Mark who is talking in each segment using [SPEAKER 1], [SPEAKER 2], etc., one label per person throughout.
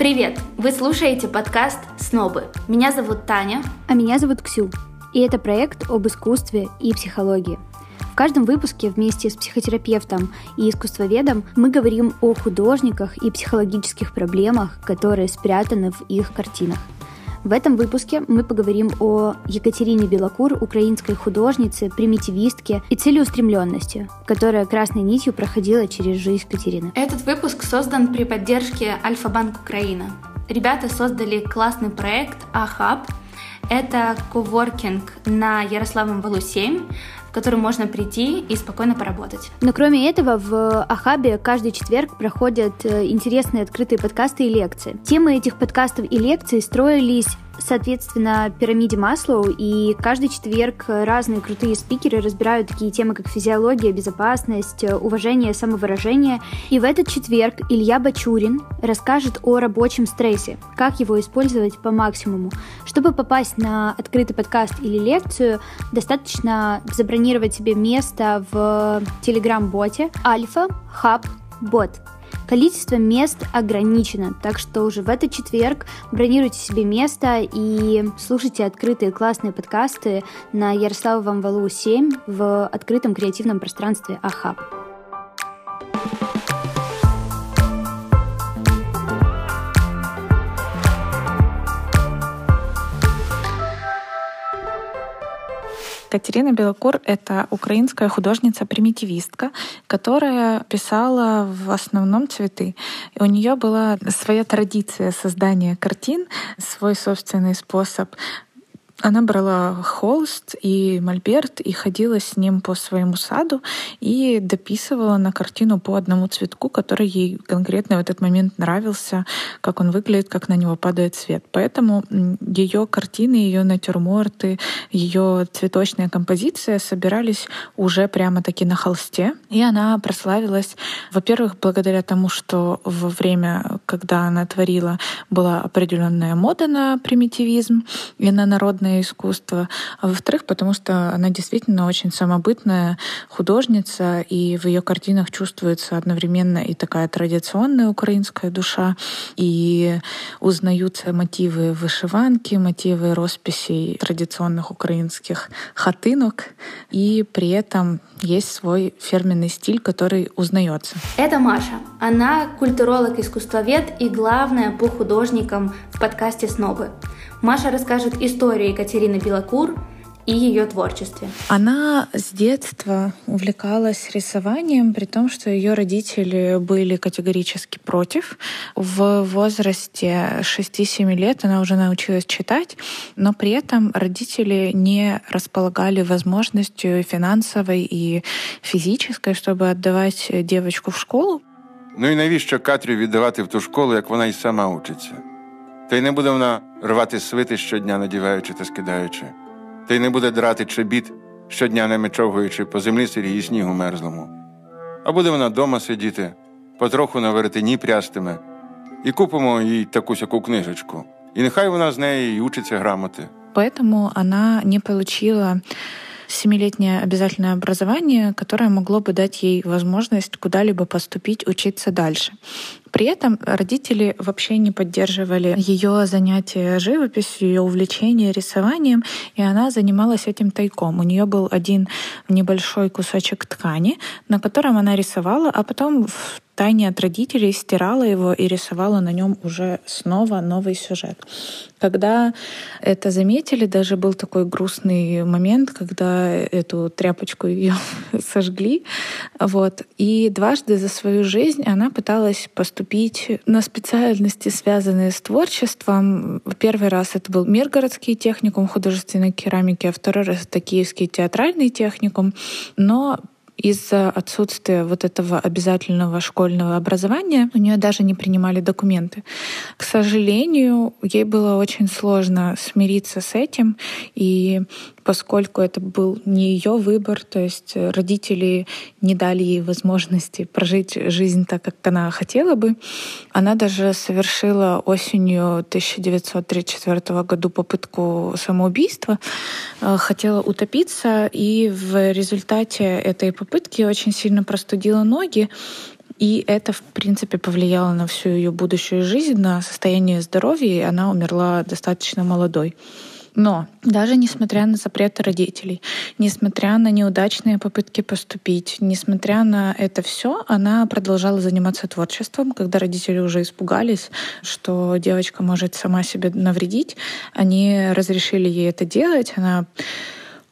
[SPEAKER 1] Привет! Вы слушаете подкаст «Снобы». Меня зовут Таня.
[SPEAKER 2] А меня зовут Ксю. И это проект об искусстве и психологии. В каждом выпуске вместе с психотерапевтом и искусствоведом мы говорим о художниках и психологических проблемах, которые спрятаны в их картинах – в этом выпуске мы поговорим о Екатерине Белокур, украинской художнице, примитивистке и целеустремленности, которая красной нитью проходила через жизнь Катерины.
[SPEAKER 1] Этот выпуск создан при поддержке Альфа-Банк Украина. Ребята создали классный проект Ахаб. Это коворкинг на Ярославом валу 7, в который можно прийти и спокойно поработать.
[SPEAKER 2] Но кроме этого, в Ахабе каждый четверг проходят э, интересные открытые подкасты и лекции. Темы этих подкастов и лекций строились соответственно, пирамиде Маслоу, и каждый четверг разные крутые спикеры разбирают такие темы, как физиология, безопасность, уважение, самовыражение. И в этот четверг Илья Бачурин расскажет о рабочем стрессе, как его использовать по максимуму. Чтобы попасть на открытый подкаст или лекцию, достаточно забронировать себе место в телеграм-боте Альфа Хаб Бот. Количество мест ограничено, так что уже в этот четверг бронируйте себе место и слушайте открытые классные подкасты на Ярославовом валу 7 в открытом креативном пространстве Ахаб.
[SPEAKER 3] Катерина Белокур — это украинская художница-примитивистка, которая писала в основном цветы. И у нее была своя традиция создания картин, свой собственный способ она брала холст и мольберт и ходила с ним по своему саду и дописывала на картину по одному цветку, который ей конкретно в этот момент нравился, как он выглядит, как на него падает свет. Поэтому ее картины, ее натюрморты, ее цветочная композиция собирались уже прямо-таки на холсте. И она прославилась, во-первых, благодаря тому, что во время, когда она творила, была определенная мода на примитивизм и на народное современное искусство, а во-вторых, потому что она действительно очень самобытная художница, и в ее картинах чувствуется одновременно и такая традиционная украинская душа, и узнаются мотивы вышиванки, мотивы росписей традиционных украинских хатынок, и при этом есть свой фирменный стиль, который узнается.
[SPEAKER 1] Это Маша. Она культуролог, искусствовед и главная по художникам в подкасте «Снобы». Маша расскажет историю Екатерины Белокур и ее творчестве.
[SPEAKER 3] Она с детства увлекалась рисованием, при том, что ее родители были категорически против. В возрасте 6-7 лет она уже научилась читать, но при этом родители не располагали возможностью финансовой и физической, чтобы отдавать девочку в школу.
[SPEAKER 4] Ну і навіщо Катрю віддавати в ту школу, як вона й сама учиться? Та й не буде вона рвати свити щодня, надіваючи та скидаючи, та й не буде драти чобіт, щодня не мечовуючи по землі сирій і снігу мерзлому. А буде вона дома сидіти, потроху на веретені прястиме, і купимо їй таку сяку книжечку. І нехай вона з неї й учиться грамоти.
[SPEAKER 3] Поэтому она не получила семилетнее обязательное образование, которое могло бы дать ей возможность куда-либо поступить, учиться дальше. При этом родители вообще не поддерживали ее занятия живописью, ее увлечение рисованием, и она занималась этим тайком. У нее был один небольшой кусочек ткани, на котором она рисовала, а потом в тайне от родителей стирала его и рисовала на нем уже снова новый сюжет. Когда это заметили, даже был такой грустный момент, когда эту тряпочку ее сожгли. Вот. И дважды за свою жизнь она пыталась поступить на специальности, связанные с творчеством. Первый раз это был Миргородский техникум художественной керамики, а второй раз это Киевский театральный техникум. Но из-за отсутствия вот этого обязательного школьного образования у нее даже не принимали документы. К сожалению, ей было очень сложно смириться с этим, и поскольку это был не ее выбор, то есть родители не дали ей возможности прожить жизнь так, как она хотела бы. Она даже совершила осенью 1934 году попытку самоубийства, э, хотела утопиться, и в результате этой попытки очень сильно простудила ноги, И это, в принципе, повлияло на всю ее будущую жизнь, на состояние здоровья, и она умерла достаточно молодой. Но даже несмотря на запреты родителей, несмотря на неудачные попытки поступить, несмотря на это все, она продолжала заниматься творчеством. Когда родители уже испугались, что девочка может сама себе навредить, они разрешили ей это делать. Она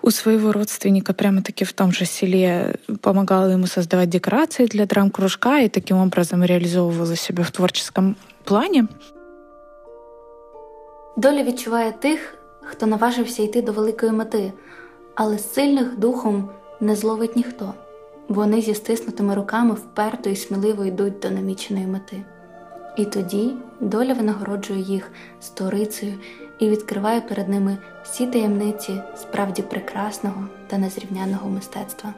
[SPEAKER 3] у своего родственника прямо-таки в том же селе помогала ему создавать декорации для драм-кружка и таким образом реализовывала себя в творческом плане.
[SPEAKER 1] Доля відчуває тих, хто наважився йти до великої мети, але сильних духом не зловить ніхто. Вони зі стиснутими руками вперто і сміливо йдуть до наміченої мети. І тоді доля винагороджує їх сторицею і відкриває перед ними всі таємниці справді прекрасного та незрівняного мистецтва.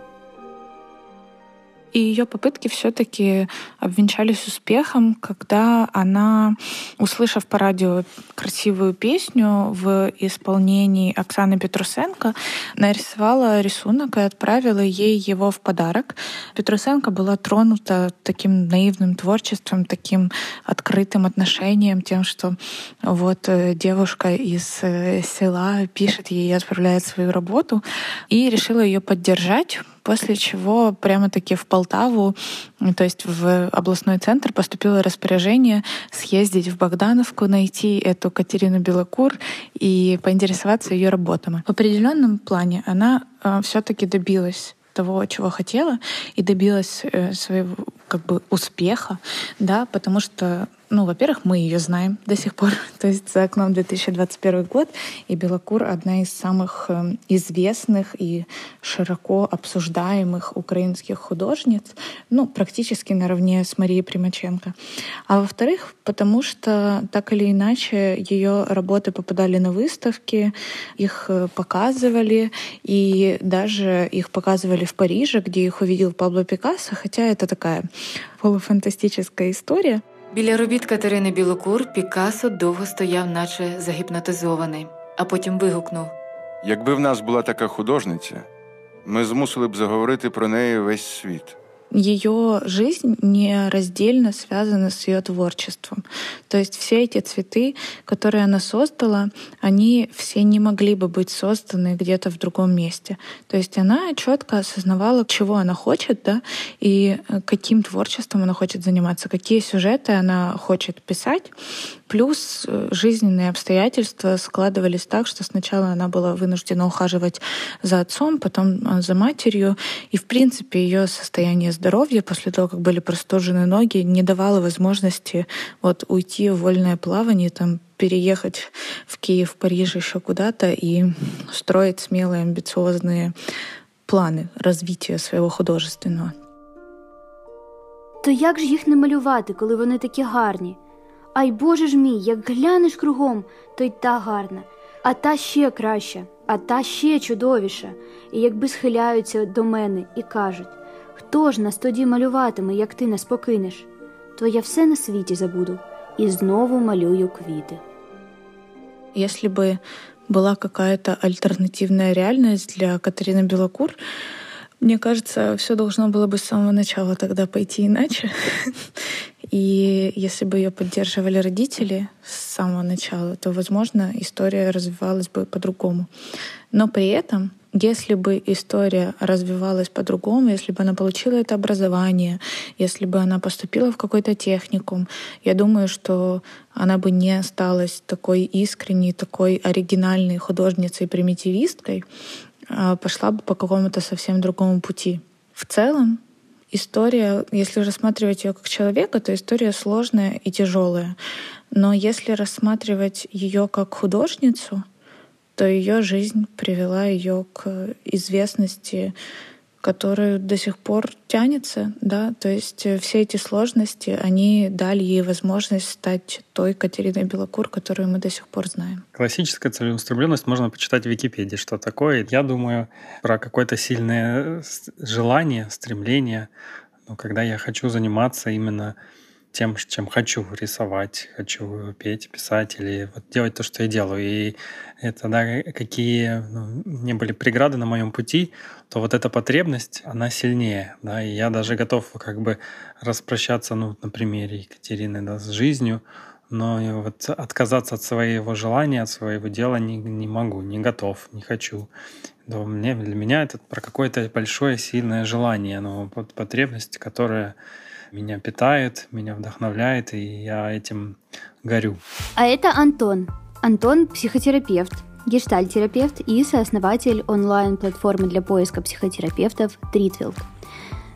[SPEAKER 3] И ее попытки все-таки обвенчались успехом, когда она, услышав по радио красивую песню в исполнении Оксаны Петрусенко, нарисовала рисунок и отправила ей его в подарок. Петрусенко была тронута таким наивным творчеством, таким открытым отношением, тем, что вот э, девушка из э, села пишет ей и отправляет свою работу, и решила ее поддержать, после чего прямо-таки в Полтаву, то есть в областной центр, поступило распоряжение съездить в Богдановку, найти эту Катерину Белокур и поинтересоваться ее работами. В определенном плане она э, все-таки добилась того, чего хотела, и добилась э, своего как бы успеха, да, потому что ну, во-первых, мы ее знаем до сих пор. То есть за окном 2021 год, и Белокур — одна из самых эм, известных и широко обсуждаемых украинских художниц, ну, практически наравне с Марией Примаченко. А во-вторых, потому что так или иначе ее работы попадали на выставки, их э, показывали, и даже их показывали в Париже, где их увидел Пабло Пикассо, хотя это такая полуфантастическая история.
[SPEAKER 5] Біля робіт Катерини Білокур Пікасо довго стояв, наче загіпнотизований, а потім вигукнув:
[SPEAKER 4] Якби в нас була така художниця, ми змусили б заговорити про неї весь світ.
[SPEAKER 3] Ее жизнь нераздельно связана с ее творчеством. То есть все эти цветы, которые она создала, они все не могли бы быть созданы где-то в другом месте. То есть она четко осознавала, чего она хочет, да, и э, каким творчеством она хочет заниматься, какие сюжеты она хочет писать. Плюс э, жизненные обстоятельства складывались так, что сначала она была вынуждена ухаживать за отцом, потом э, за матерью. И, в принципе, ее состояние здоровья после того, как были простужены ноги, не давало возможности вот уйти в вольное плавание, там, переехать в Киев, в Париж, еще куда-то и строить смелые, амбициозные плани розвиття свого художественного.
[SPEAKER 2] То як ж їх не малювати, коли вони такі гарні? Ай Боже ж мій, як глянеш кругом, то й та гарна, а та ще краща, а та ще чудовіша, і якби схиляються до мене і кажуть хто ж нас тоді малюватиме, як ти нас покинеш, то я все на світі забуду і знову малюю квіти.
[SPEAKER 3] Если бы была какая-то альтернативная реальность для Катерины Белокур, мне кажется, все должно было бы с самого начала тогда пойти иначе. И если бы ее поддерживали родители с самого начала, то, возможно, история развивалась бы по-другому. Но при этом если бы история развивалась по-другому, если бы она получила это образование, если бы она поступила в какой-то техникум, я думаю, что она бы не осталась такой искренней, такой оригинальной художницей-примитивисткой, а пошла бы по какому-то совсем другому пути. В целом, история, если рассматривать ее как человека, то история сложная и тяжелая. Но если рассматривать ее как художницу, то ее жизнь привела ее к известности, которая до сих пор тянется, да, то есть э, все эти сложности, они дали ей возможность стать той Катериной Белокур, которую мы до сих пор знаем.
[SPEAKER 6] Классическая целеустремленность можно почитать в Википедии, что такое. Я думаю про какое-то сильное желание, стремление, но когда я хочу заниматься именно тем, чем хочу рисовать, хочу петь, писать или вот делать то, что я делаю. И это, да, какие ну, не были преграды на моем пути, то вот эта потребность, она сильнее, да, и я даже готов как бы распрощаться, ну, на примере Екатерины, да, с жизнью, но вот отказаться от своего желания, от своего дела не, не могу, не готов, не хочу. Да, мне, для меня это про какое-то большое, сильное желание, но вот потребность, которая меня питает, меня вдохновляет, и я этим горю.
[SPEAKER 2] А это Антон. Антон – психотерапевт, гештальтерапевт и сооснователь онлайн-платформы для поиска психотерапевтов «Тритвилд».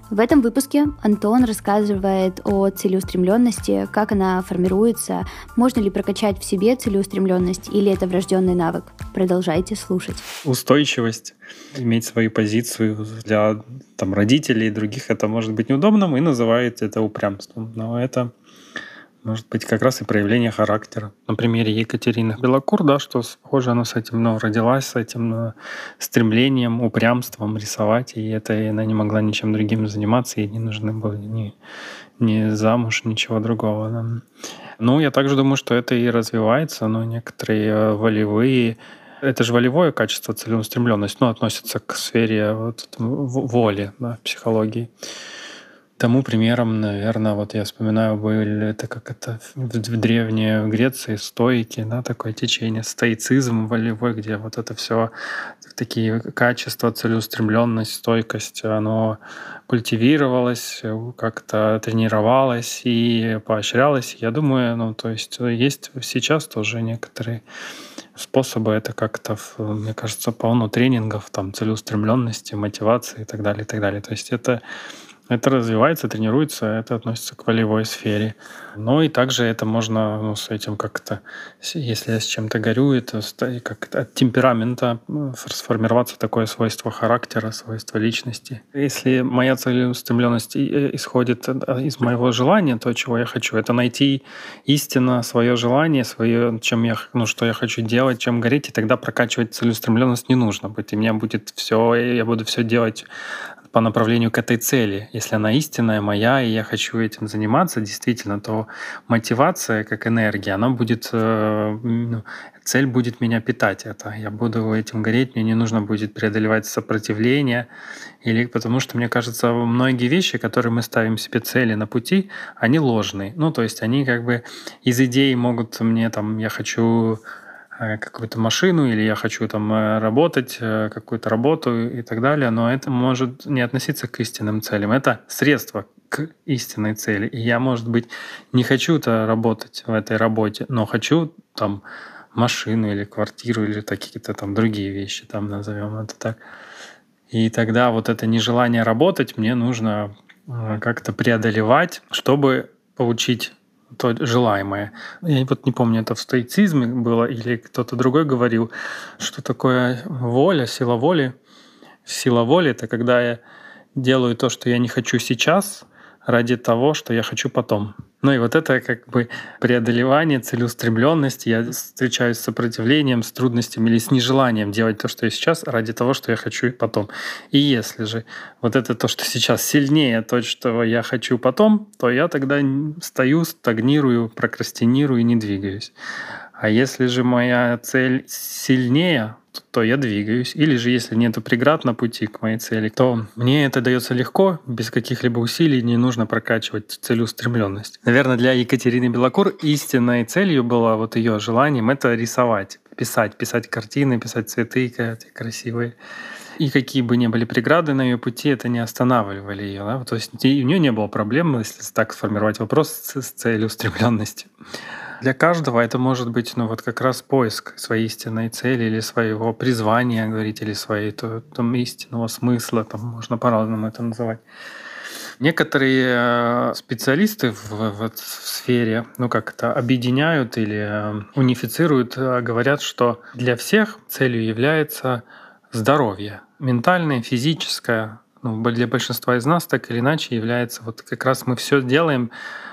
[SPEAKER 2] В этом выпуске Антон рассказывает о целеустремленности, как она формируется, можно ли прокачать в себе целеустремленность или это врожденный навык. Продолжайте слушать.
[SPEAKER 6] Устойчивость, иметь свою позицию для там, родителей и других, это может быть неудобным и называют это упрямством. Но это может быть как раз и проявление характера. На примере Екатерины Белокур, да, что похоже она с этим, ну, родилась с этим ну, стремлением, упрямством рисовать, и это и она не могла ничем другим заниматься, ей не нужны были ни, ни замуж, ничего другого. Да. Ну, я также думаю, что это и развивается, но некоторые э, волевые это же волевое качество, целеустремленность, ну, относится к сфере вот, воли, да, психологии. Тому примером, наверное, вот я вспоминаю, были это как это в, в древней Греции стойки, да, такое течение, стоицизм волевой, где вот это все такие качества, целеустремленность, стойкость, оно культивировалось, как-то тренировалось и поощрялось. Я думаю, ну, то есть есть сейчас тоже некоторые способы, это как-то, мне кажется, полно тренингов, там, целеустремленности, мотивации и так далее, и так далее. То есть это это развивается, тренируется, это относится к волевой сфере. Ну и также это можно ну, с этим как-то, если я с чем-то горю, это как от темперамента сформироваться такое свойство характера, свойство личности. Если моя целеустремленность э, исходит э, из моего желания, то, чего я хочу, это найти истинно свое желание, свое, чем я, ну, что я хочу делать, чем гореть, и тогда прокачивать целеустремленность не нужно быть. И меня будет все, я буду все делать по направлению к этой цели. Если она истинная, моя, и я хочу этим заниматься, действительно, то мотивация как энергия, она будет, э, ну, цель будет меня питать это. Я буду этим гореть, мне не нужно будет преодолевать сопротивление, или потому что, мне кажется, многие вещи, которые мы ставим себе цели на пути, они ложные. Ну, то есть они как бы из идей могут мне там, я хочу какую-то машину или я хочу там э, работать, э, какую-то работу и так далее, но это может не относиться к истинным целям. Это средство к истинной цели. И я, может быть, не хочу-то работать в этой работе, но хочу там машину или квартиру или какие-то там другие вещи, там назовем это так. И тогда вот это нежелание работать мне нужно как-то преодолевать, чтобы получить то желаемое. Я вот не помню, это в стоицизме было или кто-то другой говорил, что такое воля, сила воли. Сила воли — это когда я делаю то, что я не хочу сейчас — ради того, что я хочу потом. Ну и вот это как бы преодолевание, целеустремленность. Я встречаюсь с сопротивлением, с трудностями или с нежеланием делать то, что я сейчас, ради того, что я хочу потом. И если же вот это то, что сейчас сильнее то, что я хочу потом, то я тогда стою, стагнирую, прокрастинирую и не двигаюсь. А если же моя цель сильнее, то я двигаюсь. Или же, если нет преград на пути к моей цели, то мне это дается легко, без каких-либо усилий, не нужно прокачивать целеустремленность. Наверное, для Екатерины Белокур истинной целью было вот ее желанием это рисовать, писать, писать картины, писать цветы красивые. И какие бы ни были преграды на ее пути, это не останавливали ее. Да? То есть у нее не было проблем, если так сформировать вопрос, с целеустремленностью. Для каждого это может быть, ну вот как раз поиск своей истинной цели или своего призвания, говорить, или своей то, там, истинного смысла, там можно по-разному это называть. Некоторые э, специалисты в, в, в сфере, ну как это, объединяют или э, унифицируют, э, говорят, что для всех целью является здоровье, ментальное, физическое. Ну, для большинства из нас так или иначе является вот как раз мы все делаем,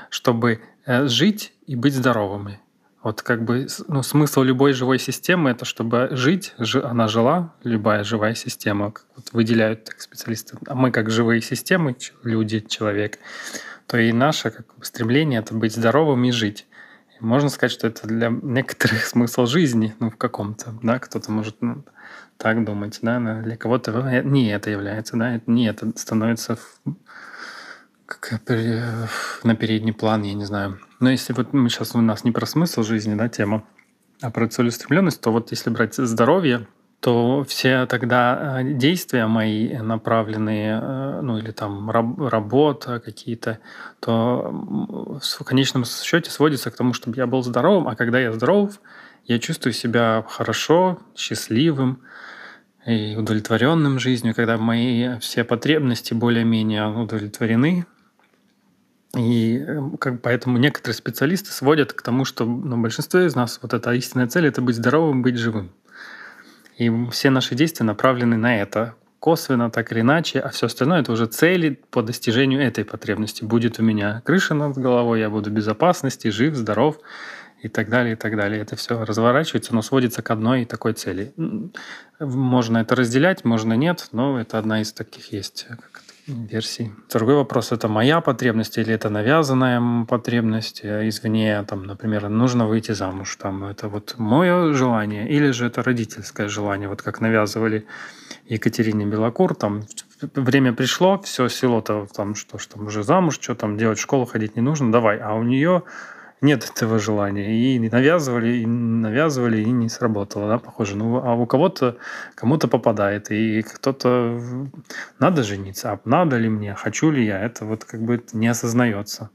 [SPEAKER 6] чтобы жить и быть здоровыми. Вот как бы ну, смысл любой живой системы это чтобы жить, она жила, любая живая система, как вот выделяют так специалисты. А мы как живые системы, люди, человек, то и наше как бы, стремление это быть здоровым и жить. И можно сказать, что это для некоторых смысл жизни, ну, в каком-то, да, кто-то может ну, так думать, да, для кого-то не это является, да, не это становится как на передний план, я не знаю. Но если вот мы сейчас у нас не про смысл жизни, да, тема, а про целеустремленность, то вот если брать здоровье, то все тогда э, действия мои направленные, э, ну или там раб, работа какие-то, то в конечном счете сводится к тому, чтобы я был здоровым, а когда я здоров, я чувствую себя хорошо, счастливым и удовлетворенным жизнью, когда мои все потребности более-менее удовлетворены, и эм, как, поэтому некоторые специалисты сводят к тому, что ну, большинство из нас вот эта истинная цель – это быть здоровым, быть живым. И все наши действия направлены на это, косвенно, так или иначе, а все остальное это уже цели по достижению этой потребности. Будет у меня крыша над головой, я буду в безопасности, жив, здоров и так далее, и так далее. Это все разворачивается, но сводится к одной такой цели. Можно это разделять, можно нет, но это одна из таких есть как версий. Другой вопрос, это моя потребность или это навязанная потребность э, извне, там, например, нужно выйти замуж, там, это вот мое желание, или же это родительское желание, вот как навязывали Екатерине Белокур, там, время пришло, все, село-то там, что ж там уже замуж, что там делать, в школу ходить не нужно, давай, а у нее нет этого желания. И навязывали, и навязывали, и не сработало, да, похоже. Ну, а у кого-то, кому-то попадает, и кто-то надо жениться, а надо ли мне, хочу ли я, это вот как бы не осознается.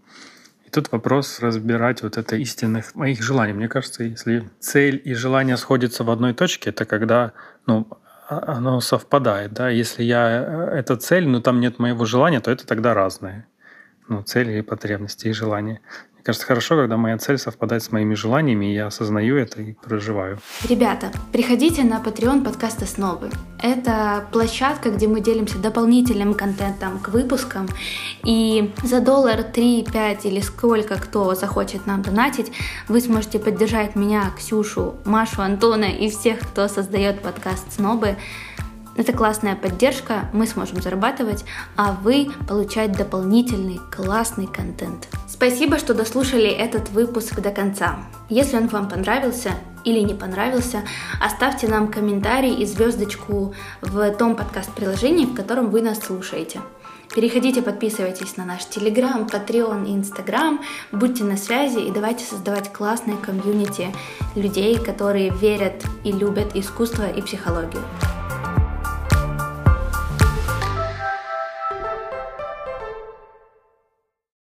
[SPEAKER 6] И тут вопрос разбирать вот это истинных моих желаний. Мне кажется, если цель и желание сходятся в одной точке, это когда, ну, а, оно совпадает, да. Если я э, это цель, но там нет моего желания, то это тогда разные. Ну, цели и потребности и желания кажется, хорошо, когда моя цель совпадает с моими желаниями, и я осознаю это и проживаю.
[SPEAKER 1] Ребята, приходите на Patreon подкаста «Снобы». Это площадка, где мы делимся дополнительным контентом к выпускам, и за доллар, 3, 5 или сколько кто захочет нам донатить, вы сможете поддержать меня, Ксюшу, Машу, Антона и всех, кто создает подкаст «Снобы», это классная поддержка, мы сможем зарабатывать, а вы получать дополнительный классный контент. Спасибо, что дослушали этот выпуск до конца. Если он вам понравился или не понравился, оставьте нам комментарий и звездочку в том подкаст-приложении, в котором вы нас слушаете. Переходите, подписывайтесь на наш Телеграм, Patreon и Инстаграм. Будьте на связи и давайте создавать классное комьюнити людей, которые верят и любят искусство и психологию.